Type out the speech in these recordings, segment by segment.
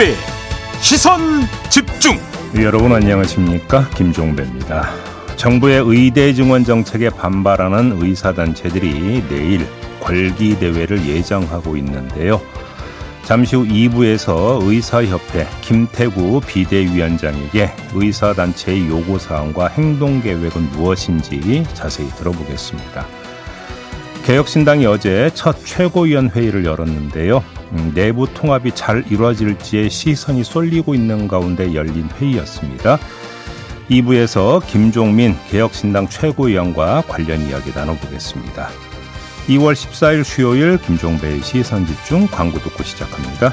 김종배 시선 집중 여러분 안녕하십니까 김종배입니다. 정부의 의대 증원 정책에 반발하는 의사단체들이 내일 궐기 대회를 예정하고 있는데요. 잠시 후 2부에서 의사협회 김태구 비대위원장에게 의사단체의 요구사항과 행동계획은 무엇인지 자세히 들어보겠습니다. 개혁신당이 어제 첫 최고위원 회의를 열었는데요. 음, 내부 통합이 잘 이루어질지에 시선이 쏠리고 있는 가운데 열린 회의였습니다. 2부에서 김종민 개혁신당 최고위원과 관련 이야기 나눠보겠습니다. 2월 14일 수요일 김종배의 시선 집중 광고 듣고 시작합니다.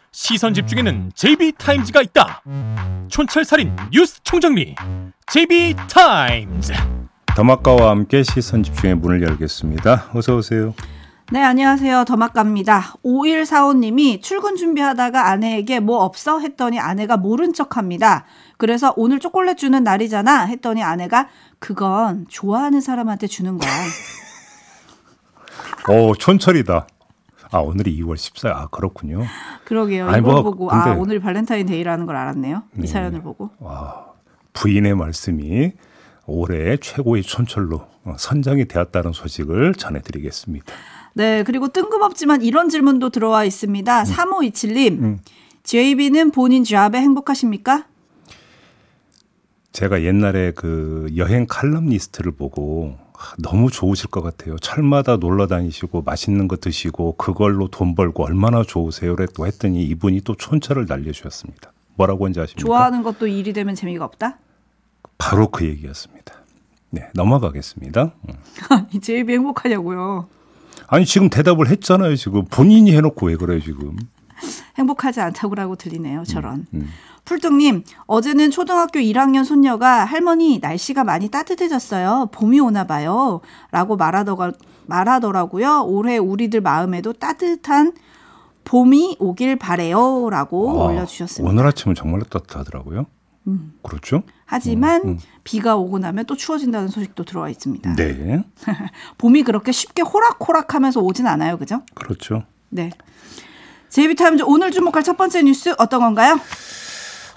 시선 집중에는 JB타임즈가 있다 촌철살인 뉴스 총정리 JB타임즈 더마카와 함께 시선 집중의 문을 열겠습니다. 어서 오세요. 네, 안녕하세요. 더마카입니다. 5145님이 출근 준비하다가 아내에게 뭐 없어? 했더니 아내가 모른 척 합니다. 그래서 오늘 초콜릿 주는 날이잖아? 했더니 아내가 그건 좋아하는 사람한테 주는 거야. 오, 촌철이다. 아, 오늘이 2월 14일. 아, 그렇군요. 그러게요. 아니, 이걸 뭐, 보고 근데- 아, 오늘 발렌타인데이라는 걸 알았네요. 이 네. 사연을 보고. 와, 부인의 말씀이 올해 최고의 촌철로 어, 선정이 되었다는 소식을 전해드리겠습니다. 네, 그리고 뜬금없지만 이런 질문도 들어와 있습니다. 3527님. 음. JB는 본인 job에 행복하십니까? 제가 옛날에 그 여행 칼럼니스트를 보고 아, 너무 좋으실 것 같아요. 철마다 놀러 다니시고 맛있는 거 드시고 그걸로 돈 벌고 얼마나 좋으세요? 또 했더니 이분이 또 촌철을 날려주셨습니다. 뭐라고 한지 아십니까? 좋아하는 것도 일이 되면 재미가 없다? 바로 그 얘기였습니다. 네, 넘어가겠습니다. 음. 아니, JB 행복하냐고요. 아니 지금 대답을 했잖아요. 지금 본인이 해놓고 왜 그래요 지금? 행복하지 않다고라고 들리네요. 저런. 음. 풀뚱님, 어제는 초등학교 1학년 손녀가 할머니 날씨가 많이 따뜻해졌어요. 봄이 오나 봐요. 라고 말하더가, 말하더라고요. 올해 우리들 마음에도 따뜻한 봄이 오길 바래요. 라고 아, 올려주셨습니다. 오늘 아침은 정말 따뜻하더라고요. 그렇죠? 하지만 음, 음. 비가 오고 나면 또 추워진다는 소식도 들어와 있습니다. 네, 봄이 그렇게 쉽게 호락호락 하면서 오진 않아요. 그죠? 그렇죠. 네. 제이비타임즈 오늘 주목할 첫 번째 뉴스 어떤 건가요?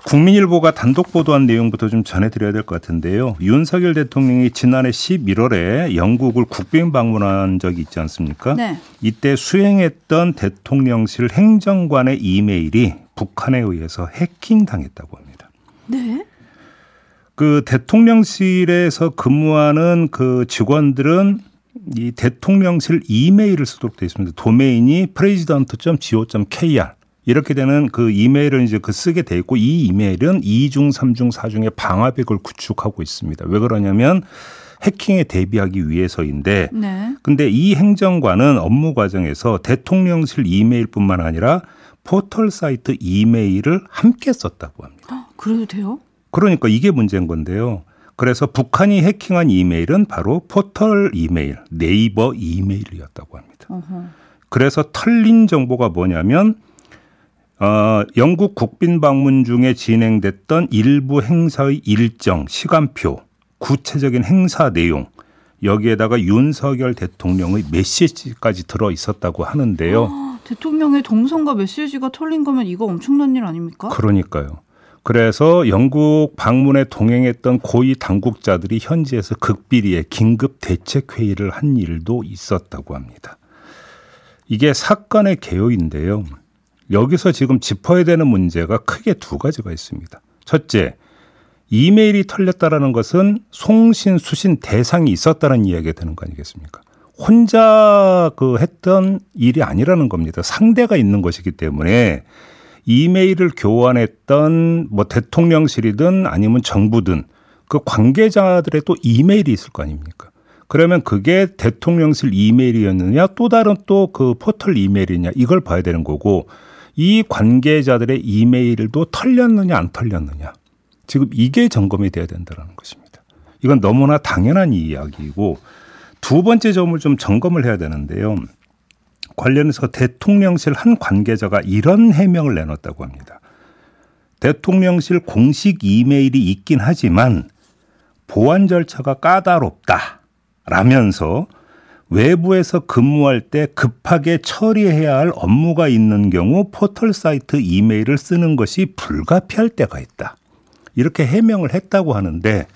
국민일보가 단독 보도한 내용부터 좀 전해드려야 될 것 같은데요. 윤석열 대통령이 지난해 11월에 영국을 국빈 방문한 적이 있지 않습니까? 네. 이때 수행했던 대통령실 행정관의 이메일이 북한에 의해서 해킹당했다고 합니다. 네. 그 대통령실에서 근무하는 그 직원들은 이 대통령실 이메일을 쓰도록 되어 있습니다. 도메인이 president.go.kr 이렇게 되는 그 이메일을 이제 그 쓰게 돼 있고 이 이메일은 2중, 3중, 4중의 방화벽을 구축하고 있습니다. 왜 그러냐면 해킹에 대비하기 위해서인데 네. 근데 이 행정관은 업무 과정에서 대통령실 이메일뿐만 아니라 포털 사이트 이메일을 함께 썼다고 합니다. 그래도 돼요? 그러니까 이게 문제인 건데요. 그래서 북한이 해킹한 이메일은 바로 포털 이메일, 네이버 이메일이었다고 합니다. 어허. 그래서 털린 정보가 뭐냐면 어, 영국 국빈 방문 중에 진행됐던 일부 행사의 일정, 시간표, 구체적인 행사 내용 여기에다가 윤석열 대통령의 메시지까지 들어 있었다고 하는데요. 대통령의 동선과 메시지가 털린 거면 이거 엄청난 일 아닙니까? 그러니까요. 그래서 영국 방문에 동행했던 고위 당국자들이 현지에서 극비리에 긴급 대책 회의를 한 일도 있었다고 합니다. 이게 사건의 개요인데요. 여기서 지금 짚어야 되는 문제가 크게 두 가지가 있습니다. 첫째, 이메일이 털렸다라는 것은 송신, 수신 대상이 있었다는 이야기가 되는 거 아니겠습니까? 혼자 그 했던 일이 아니라는 겁니다. 상대가 있는 것이기 때문에 이메일을 교환했던 뭐 대통령실이든 아니면 정부든 그 관계자들의 또 이메일이 있을 거 아닙니까? 그러면 그게 대통령실 이메일이었느냐 또 다른 또 그 포털 이메일이냐 이걸 봐야 되는 거고 이 관계자들의 이메일도 털렸느냐 안 털렸느냐. 지금 이게 점검이 돼야 된다는 것입니다. 이건 너무나 당연한 이야기이고 두 번째 점을 좀 점검을 해야 되는데요. 관련해서 대통령실 한 관계자가 이런 해명을 내놨다고 합니다. 대통령실 공식 이메일이 있긴 하지만 보안 절차가 까다롭다. 라면서 외부에서 근무할 때 급하게 처리해야 할 업무가 있는 경우 포털 사이트 이메일을 쓰는 것이 불가피할 때가 있다. 이렇게 해명을 했다고 하는데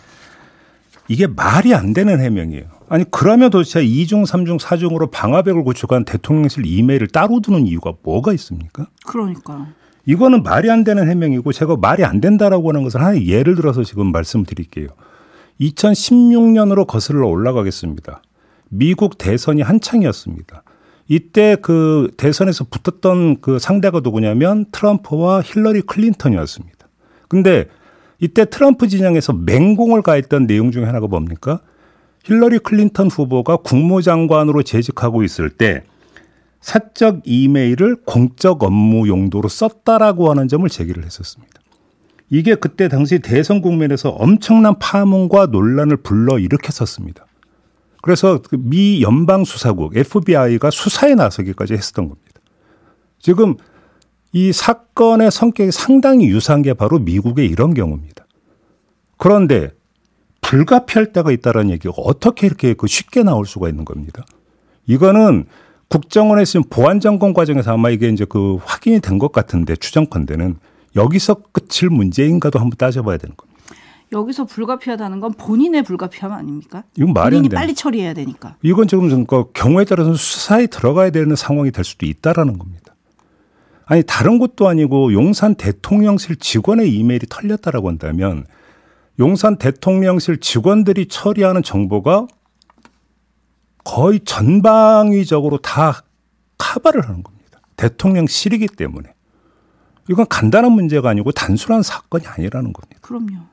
이게 말이 안 되는 해명이에요. 아니 그러면 도대체 2중, 3중, 4중으로 방화벽을 구축한 대통령실 이메일을 따로 두는 이유가 뭐가 있습니까? 그러니까요. 이거는 말이 안 되는 해명이고 제가 말이 안 된다라고 하는 것은 하나 예를 들어서 지금 말씀드릴게요. 2016년으로 거슬러 올라가겠습니다. 미국 대선이 한창이었습니다. 이때 그 대선에서 붙었던 그 상대가 누구냐면 트럼프와 힐러리 클린턴이었습니다. 근데 이때 트럼프 진영에서 맹공을 가했던 내용 중에 하나가 뭡니까? 힐러리 클린턴 후보가 국무장관으로 재직하고 있을 때 사적 이메일을 공적 업무 용도로 썼다라고 하는 점을 제기를 했었습니다. 이게 그때 당시 대선 국면에서 엄청난 파문과 논란을 불러 일으켰었습니다. 그래서 그미 연방 수사국 FBI가 수사에 나서기까지 했었던 겁니다. 지금 이 사건의 성격이 상당히 유사한 게 바로 미국의 이런 경우입니다. 그런데 불가피할 때가 있다는 얘기가 어떻게 이렇게 그 쉽게 나올 수가 있는 겁니다. 이거는 국정원에서 지금 보안 점검 과정에서 아마 이게 이제 그 확인이 된 것 같은데 추정컨대는 여기서 끝일 문제인가도 한번 따져봐야 되는 겁니다. 여기서 불가피하다는 건 본인의 불가피함 아닙니까? 이건 말이 본인이. 빨리 처리해야 되니까. 이건 지금 그 경우에 따라서 수사에 들어가야 되는 상황이 될 수도 있다라는 겁니다. 아니 다른 것도 아니고 용산 대통령실 직원의 이메일이 털렸다라고 한다면 용산 대통령실 직원들이 처리하는 정보가 거의 전방위적으로 다 카바를 하는 겁니다. 대통령실이기 때문에. 이건 간단한 문제가 아니고 단순한 사건이 아니라는 겁니다. 그럼요.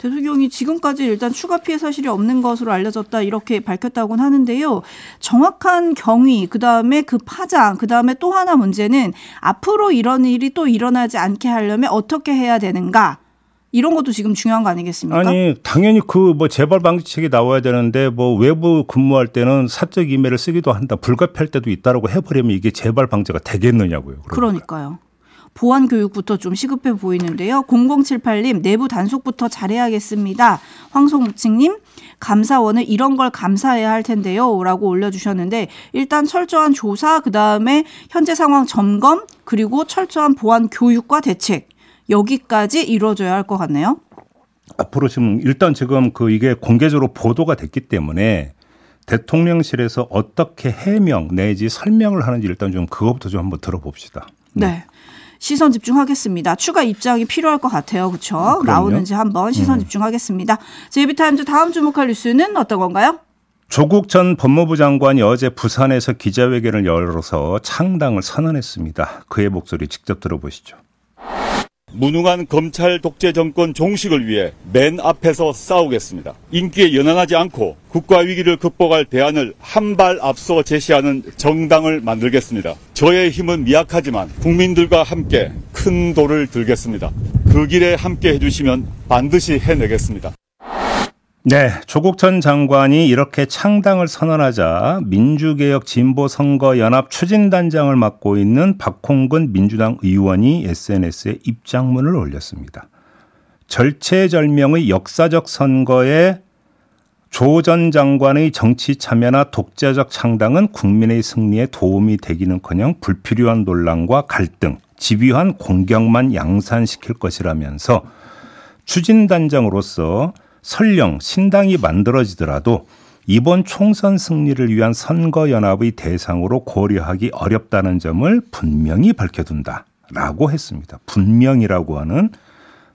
대통령이 지금까지 일단 추가 피해 사실이 없는 것으로 알려졌다 이렇게 밝혔다고는 하는데요. 정확한 경위, 그 다음에 그 파장, 그 다음에 또 하나 문제는 앞으로 이런 일이 또 일어나지 않게 하려면 어떻게 해야 되는가. 이런 것도 지금 중요한 거 아니겠습니까? 아니 당연히 그 뭐 재발 방지책이 나와야 되는데 뭐 외부 근무할 때는 사적 이메일을 쓰기도 한다 불가피할 때도 있다라고 해버리면 이게 재발 방지가 되겠느냐고요. 그러니까. 그러니까요. 보안 교육부터 좀 시급해 보이는데요. 0078님 내부 단속부터 잘해야겠습니다. 황송묵칭님 감사원은 이런 걸 감사해야 할 텐데요 라고 올려주셨는데 일단 철저한 조사 그 다음에 현재 상황 점검 그리고 철저한 보안 교육과 대책 여기까지 이루어져야 할 것 같네요. 앞으로 지금 일단 지금 그 이게 공개적으로 보도가 됐기 때문에 대통령실에서 어떻게 해명 내지 설명을 하는지 일단 좀 그것부터 좀 한번 들어봅시다. 네. 시선 집중하겠습니다. 추가 입장이 필요할 것 같아요. 그렇죠? 나오는지 한번 시선 집중하겠습니다. 제비타임즈 다음 주목할 뉴스는 어떤 건가요? 조국 전 법무부 장관이 어제 부산에서 기자회견을 열어서 창당을 선언했습니다. 그의 목소리 직접 들어보시죠. 무능한 검찰 독재 정권 종식을 위해 맨 앞에서 싸우겠습니다. 인기에 연연하지 않고 국가 위기를 극복할 대안을 한 발 앞서 제시하는 정당을 만들겠습니다. 저의 힘은 미약하지만 국민들과 함께 큰 돌을 들겠습니다. 그 길에 함께 해주시면 반드시 해내겠습니다. 네, 조국 전 장관이 이렇게 창당을 선언하자 민주개혁 진보 선거 연합 추진단장을 맡고 있는 박홍근 민주당 의원이 SNS에 입장문을 올렸습니다. 절체절명의 역사적 선거에 조 전 장관의 정치 참여나 독자적 창당은 국민의 승리에 도움이 되기는커녕 불필요한 논란과 갈등, 집요한 공격만 양산시킬 것이라면서 추진단장으로서 설령 신당이 만들어지더라도 이번 총선 승리를 위한 선거연합의 대상으로 고려하기 어렵다는 점을 분명히 밝혀둔다라고 했습니다. 분명이라고 하는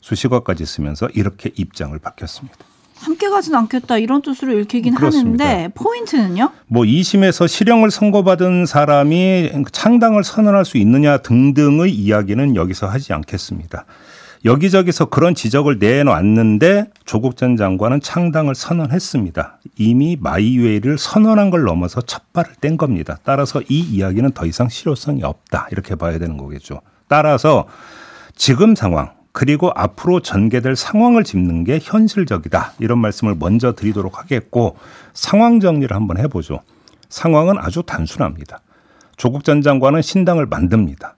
수식어까지 쓰면서 이렇게 입장을 밝혔습니다. 함께 가진 않겠다 이런 뜻으로 읽히긴 그렇습니다. 하는데 포인트는요? 뭐 2심에서 실형을 선고받은 사람이 창당을 선언할 수 있느냐 등등의 이야기는 여기서 하지 않겠습니다. 여기저기서 그런 지적을 내놓았는데 조국 전 장관은 창당을 선언했습니다. 이미 마이웨이를 선언한 걸 넘어서 첫 발을 뗀 겁니다. 따라서 이 이야기는 더 이상 실효성이 없다. 이렇게 봐야 되는 거겠죠. 따라서 지금 상황 그리고 앞으로 전개될 상황을 짚는 게 현실적이다. 이런 말씀을 먼저 드리도록 하겠고 상황 정리를 한번 해보죠. 상황은 아주 단순합니다. 조국 전 장관은 신당을 만듭니다.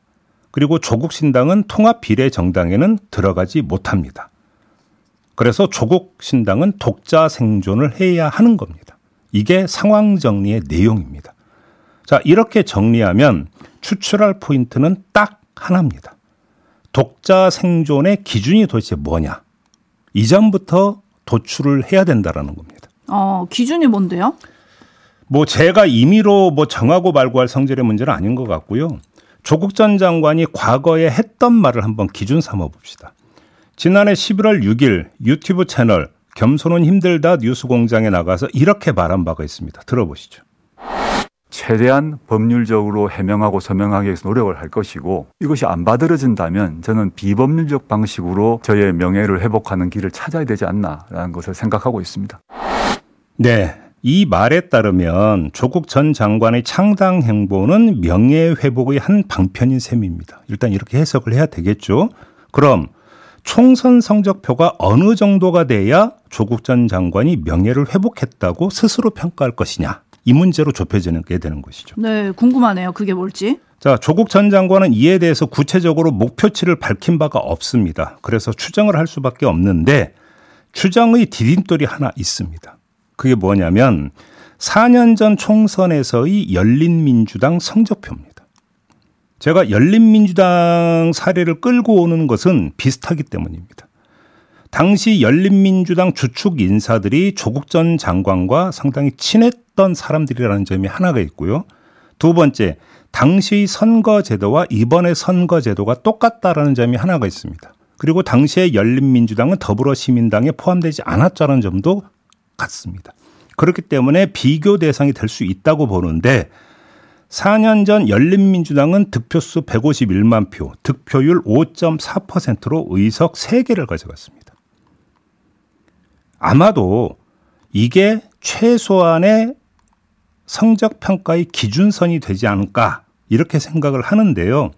그리고 조국 신당은 통합 비례 정당에는 들어가지 못합니다. 그래서 조국 신당은 독자 생존을 해야 하는 겁니다. 이게 상황 정리의 내용입니다. 자, 이렇게 정리하면 추출할 포인트는 딱 하나입니다. 독자 생존의 기준이 도대체 뭐냐? 이전부터 도출을 해야 된다라는 겁니다. 어, 기준이 뭔데요? 뭐 제가 임의로 뭐 정하고 말고 할 성질의 문제는 아닌 것 같고요. 조국 전 장관이 과거에 했던 말을 한번 기준 삼아 봅시다. 지난해 11월 6일 유튜브 채널 겸손은 힘들다 뉴스 공장에 나가서 이렇게 말한 바가 있습니다. 들어보시죠. 최대한 법률적으로 해명하고 서명하기 위해서 노력을 할 것이고 이것이 안 받아들여진다면 저는 비법률적 방식으로 저의 명예를 회복하는 길을 찾아야 되지 않나라는 것을 생각하고 있습니다. 네. 이 말에 따르면 조국 전 장관의 창당 행보는 명예 회복의 한 방편인 셈입니다. 일단 이렇게 해석을 해야 되겠죠. 그럼 총선 성적표가 어느 정도가 돼야 조국 전 장관이 명예를 회복했다고 스스로 평가할 것이냐. 이 문제로 좁혀지게 되는 것이죠. 네, 궁금하네요. 그게 뭘지. 자, 조국 전 장관은 이에 대해서 구체적으로 목표치를 밝힌 바가 없습니다. 그래서 추정을 할 수밖에 없는데 추정의 디딤돌이 하나 있습니다. 그게 뭐냐면 4년 전 총선에서의 열린민주당 성적표입니다. 제가 열린민주당 사례를 끌고 오는 것은 비슷하기 때문입니다. 당시 열린민주당 주축 인사들이 조국 전 장관과 상당히 친했던 사람들이라는 점이 하나가 있고요. 두 번째, 당시 선거제도와 이번의 선거제도가 똑같다라는 점이 하나가 있습니다. 그리고 당시의 열린민주당은 더불어시민당에 포함되지 않았다는 점도 같습니다. 그렇기 때문에 비교 대상이 될 수 있다고 보는데 4년 전 열린민주당은 득표수 151만 표, 득표율 5.4%로 의석 3개를 가져갔습니다. 아마도 이게 최소한의 성적 평가의 기준선이 되지 않을까 이렇게 생각을 하는데요.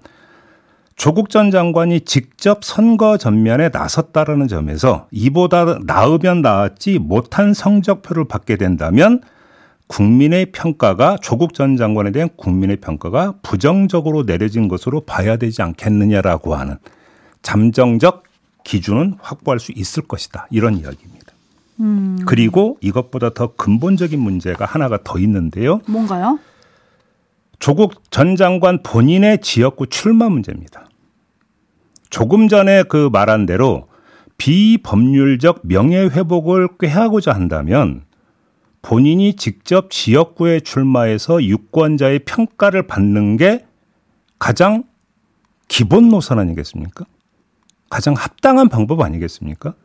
조국 전 장관이 직접 선거 전면에 나섰다라는 점에서 이보다 나으면 나았지 못한 성적표를 받게 된다면 국민의 평가가 조국 전 장관에 대한 국민의 평가가 부정적으로 내려진 것으로 봐야 되지 않겠느냐라고 하는 잠정적 기준은 확보할 수 있을 것이다. 이런 이야기입니다. 음. 그리고 이것보다 더 근본적인 문제가 하나가 더 있는데요. 뭔가요? 조국 전 장관 본인의 지역구 출마 문제입니다. 조금 전에 그 말한 대로 비법률적 명예회복을 꾀하고자 한다면 본인이 직접 지역구에 출마해서 유권자의 평가를 받는 게 가장 기본 노선 아니겠습니까? 가장 합당한 방법 아니겠습니까?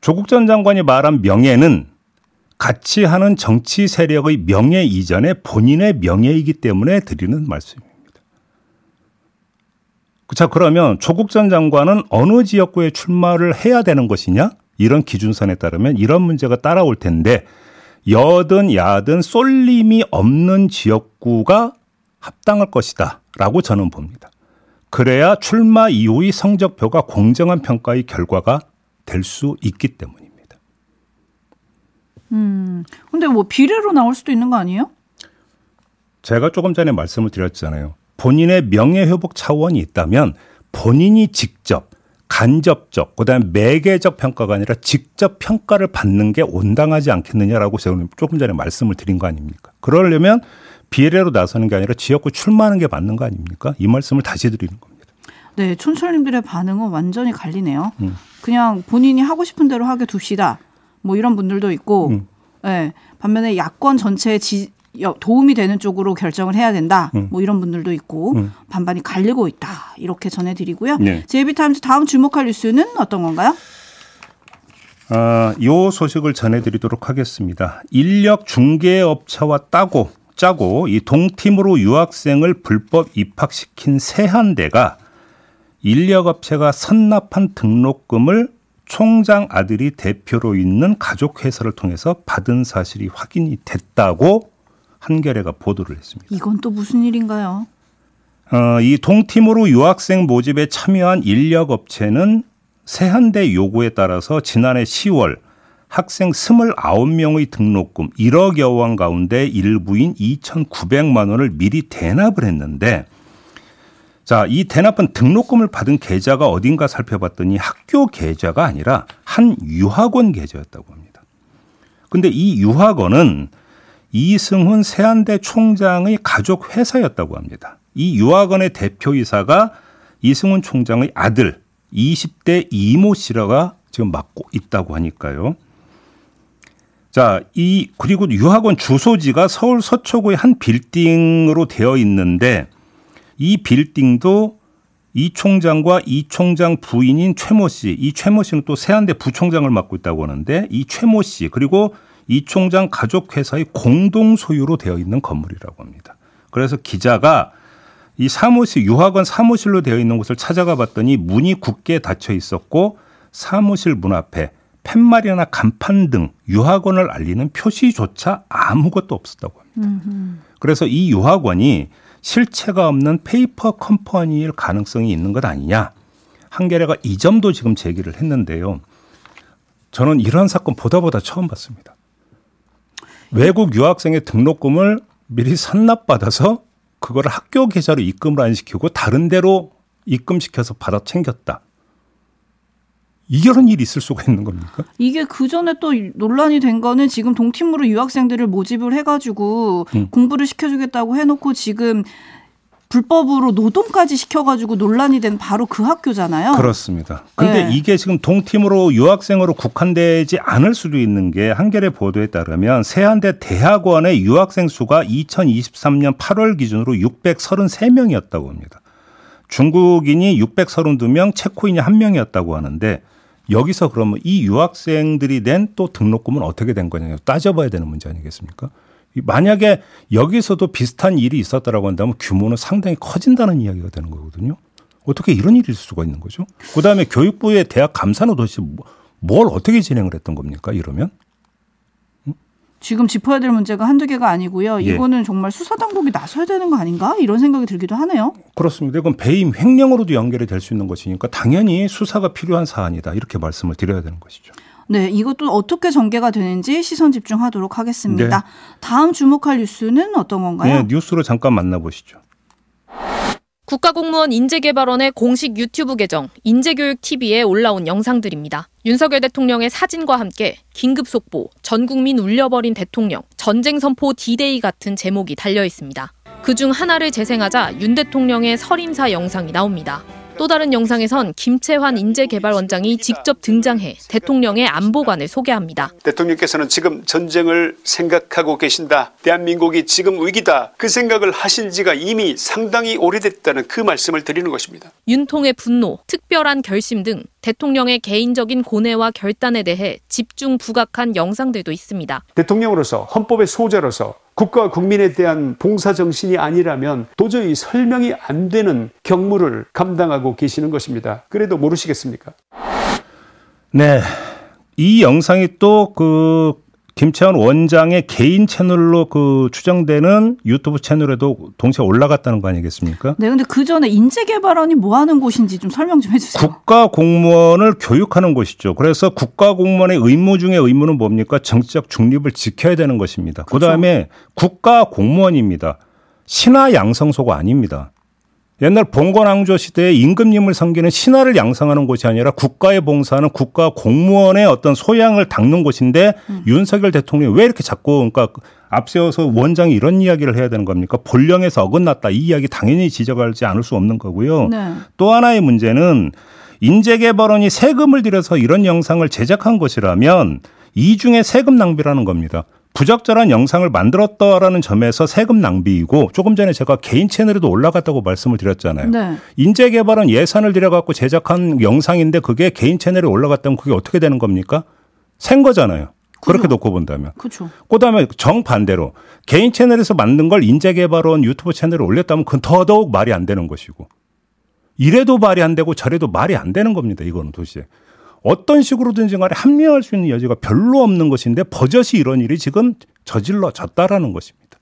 조국 전 장관이 말한 명예는 같이 하는 정치 세력의 명예 이전에 본인의 명예이기 때문에 드리는 말씀입니다. 자, 그러면 조국 전 장관은 어느 지역구에 출마를 해야 되는 것이냐? 이런 기준선에 따르면 이런 문제가 따라올 텐데 여든 야든 쏠림이 없는 지역구가 합당할 것이다. 라고 저는 봅니다. 그래야 출마 이후의 성적표가 공정한 평가의 결과가 될 수 있기 때문입니다. 음, 근데 뭐 비례로 나올 수도 있는 거 아니에요? 제가 조금 전에 말씀을 드렸잖아요. 본인의 명예회복 차원이 있다면 본인이 직접 간접적, 그다음에 매개적 평가가 아니라 직접 평가를 받는 게 온당하지 않겠느냐라고 제가 조금 전에 말씀을 드린 거 아닙니까? 그러려면 비례로 나서는 게 아니라 지역구 출마하는 게 맞는 거 아닙니까? 이 말씀을 다시 드리는 겁니다. 네, 촌철님들의 반응은 완전히 갈리네요. 음. 그냥 본인이 하고 싶은 대로 하게 둡시다. 뭐 이런 분들도 있고, 음. 네, 반면에 야권 전체의 지, 도움이 되는 쪽으로 결정을 해야 된다. 음. 뭐 이런 분들도 있고 음. 반반이 갈리고 있다. 이렇게 전해드리고요. 네. 제이비타임즈 다음 주목할 뉴스는 어떤 건가요? 아, 요 소식을 전해드리도록 하겠습니다. 인력 중개업체와 따고 짜고 이 동팀으로 유학생을 불법 입학시킨 세한대가 인력업체가 선납한 등록금을 총장 아들이 대표로 있는 가족회사를 통해서 받은 사실이 확인이 됐다고 한겨레가 보도를 했습니다. 이건 또 무슨 일인가요? 어, 이 동티모르 유학생 모집에 참여한 인력 업체는 세한대 요구에 따라서 지난해 10월 학생 29명의 등록금 1억여 원 가운데 일부인 2,900만 원을 미리 대납을 했는데 자, 이 대납은 등록금을 받은 계좌가 어딘가 살펴봤더니 학교 계좌가 아니라 한 유학원 계좌였다고 합니다. 근데 이 유학원은 이승훈 세한대 총장의 가족 회사였다고 합니다. 이 유학원의 대표이사가 이승훈 총장의 아들 20대 이모 씨라가 지금 맡고 있다고 하니까요. 자, 이 그리고 유학원 주소지가 서울 서초구의 한 빌딩으로 되어 있는데 이 빌딩도 이 총장과 이 총장 부인인 최모 씨, 이 최모 씨는 또 세한대 부총장을 맡고 있다고 하는데 이 최모 씨 그리고 이 총장 가족 회사의 공동 소유로 되어 있는 건물이라고 합니다. 그래서 기자가 이 사무실 유학원 사무실로 되어 있는 곳을 찾아가 봤더니 문이 굳게 닫혀 있었고 사무실 문 앞에 팻말이나 간판 등 유학원을 알리는 표시조차 아무것도 없었다고 합니다. 그래서 이 유학원이 실체가 없는 페이퍼 컴퍼니일 가능성이 있는 것 아니냐. 한겨레가 이 점도 지금 제기를 했는데요. 저는 이런 사건 보다 보다 처음 봤습니다. 외국 유학생의 등록금을 미리 산납받아서 그걸 학교 계좌로 입금을 안 시키고 다른 데로 입금시켜서 받아 챙겼다. 이런 일이 있을 수가 있는 겁니까? 이게 그 전에 또 논란이 된 거는 지금 동티모르 유학생들을 모집을 해가지고 음. 공부를 시켜주겠다고 해놓고 지금 불법으로 노동까지 시켜가지고 논란이 된 바로 그 학교잖아요. 그렇습니다. 근데 네. 이게 지금 동팀으로 유학생으로 국한되지 않을 수도 있는 게 한겨레 보도에 따르면 세한대 대학원의 유학생 수가 2023년 8월 기준으로 633명이었다고 합니다. 중국인이 632명, 체코인이 1명이었다고 하는데 여기서 그러면 이 유학생들이 낸 또 등록금은 어떻게 된 거냐 따져봐야 되는 문제 아니겠습니까? 이 만약에 여기서도 비슷한 일이 있었다라고 한다면 규모는 상당히 커진다는 이야기가 되는 거거든요. 어떻게 이런 일이 있을 수가 있는 거죠? 그다음에 교육부의 대학 감사는 도대체 뭐- 뭘 어떻게 진행을 했던 겁니까? 이러면 지금 짚어야 될 문제가 한두 개가 아니고요. 예. 이거는 정말 수사당국이 나서야 되는 거 아닌가? 이런 생각이 들기도 하네요. 그렇습니다. 이건 배임 횡령으로도 연결이 될 수 있는 것이니까 당연히 수사가 필요한 사안이다 이렇게 말씀을 드려야 되는 것이죠. 네, 이것도 어떻게 전개가 되는지 시선 집중하도록 하겠습니다. 네. 다음 주목할 뉴스는 어떤 건가요? 네, 뉴스로 잠깐 만나보시죠. 국가공무원 인재개발원의 공식 유튜브 계정 인재교육TV에 올라온 영상들입니다. 윤석열 대통령의 사진과 함께 긴급 속보, 전 국민 울려버린 대통령, 전쟁 선포 D-Day 같은 제목이 달려 있습니다. 그 중 하나를 재생하자 윤 대통령의 설임사 영상이 나옵니다. 또 다른 영상에선 김채환 인재개발원장이 직접 등장해 대통령의 안보관을 소개합니다. 대통령께서는 지금 전쟁을 생각하고 계신다. 대한민국이 지금 위기다. 그 생각을 하신 지가 이미 상당히 오래됐다는 그 말씀을 드리는 것입니다. 윤통의 분노, 특별한 결심 등 대통령의 개인적인 고뇌와 결단에 대해 집중 부각한 영상들도 있습니다. 대통령으로서 헌법의 소재로서 국가 국민에 대한 봉사 정신이 아니라면 도저히 설명이 안 되는 경무를 감당하고 계시는 것입니다. 그래도 모르시겠습니까? 네. 이 영상이 또 그 김채원 원장의 개인 채널로 그 추정되는 유튜브 채널에도 동시에 올라갔다는 거 아니겠습니까? 네, 근데 그 전에 인재개발원이 뭐 하는 곳인지 좀 설명 좀 해주세요. 국가 공무원을 교육하는 곳이죠. 그래서 국가 공무원의 의무 중에 의무는 뭡니까? 정치적 중립을 지켜야 되는 것입니다. 그 다음에 국가 공무원입니다. 신하 양성소가 아닙니다. 옛날 봉건왕조 시대에 임금님을 섬기는 신하를 양성하는 곳이 아니라 국가에 봉사하는 국가 공무원의 어떤 소양을 닦는 곳인데 윤석열 대통령이 왜 이렇게 자꾸 그러니까 앞세워서 원장이 이런 이야기를 해야 되는 겁니까? 본령에서 어긋났다. 이 이야기 당연히 지적하지 않을 수 없는 거고요. 네. 또 하나의 문제는 인재개발원이 세금을 들여서 이런 영상을 제작한 것이라면 이중에 세금 낭비라는 겁니다. 부적절한 영상을 만들었다라는 점에서 세금 낭비이고 조금 전에 제가 개인 채널에도 올라갔다고 말씀을 드렸잖아요. 네. 인재 개발은 예산을 들여 갖고 제작한 영상인데 그게 개인 채널에 올라갔다면 그게 어떻게 되는 겁니까? 센 거잖아요. 그렇게 그죠. 놓고 본다면. 그렇죠. 그다음에 정반대로 개인 채널에서 만든 걸 인재 개발원 유튜브 채널에 올렸다면 그건 더더욱 말이 안 되는 것이고 이래도 말이 안 되고 저래도 말이 안 되는 겁니다. 이거는 도시에. 어떤 식으로든지 간에 합리화할 수 있는 여지가 별로 없는 것인데 버젓이 이런 일이 지금 저질러졌다라는 것입니다.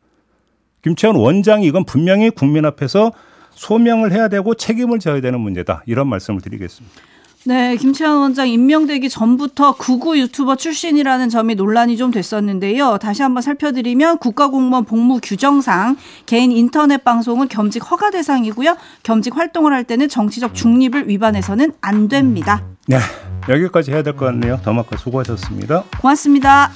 김채원 원장이 이건 분명히 국민 앞에서 소명을 해야 되고 책임을 져야 되는 문제다. 이런 말씀을 드리겠습니다. 네, 김채환 원장 임명되기 전부터 구구 유튜버 출신이라는 점이 논란이 좀 됐었는데요. 다시 한번 살펴드리면 국가공무원 복무 규정상 개인 인터넷 방송은 겸직 허가 대상이고요. 겸직 활동을 할 때는 정치적 중립을 위반해서는 안 됩니다. 네, 여기까지 해야 될 것 같네요. 음. 더마크 수고하셨습니다. 고맙습니다.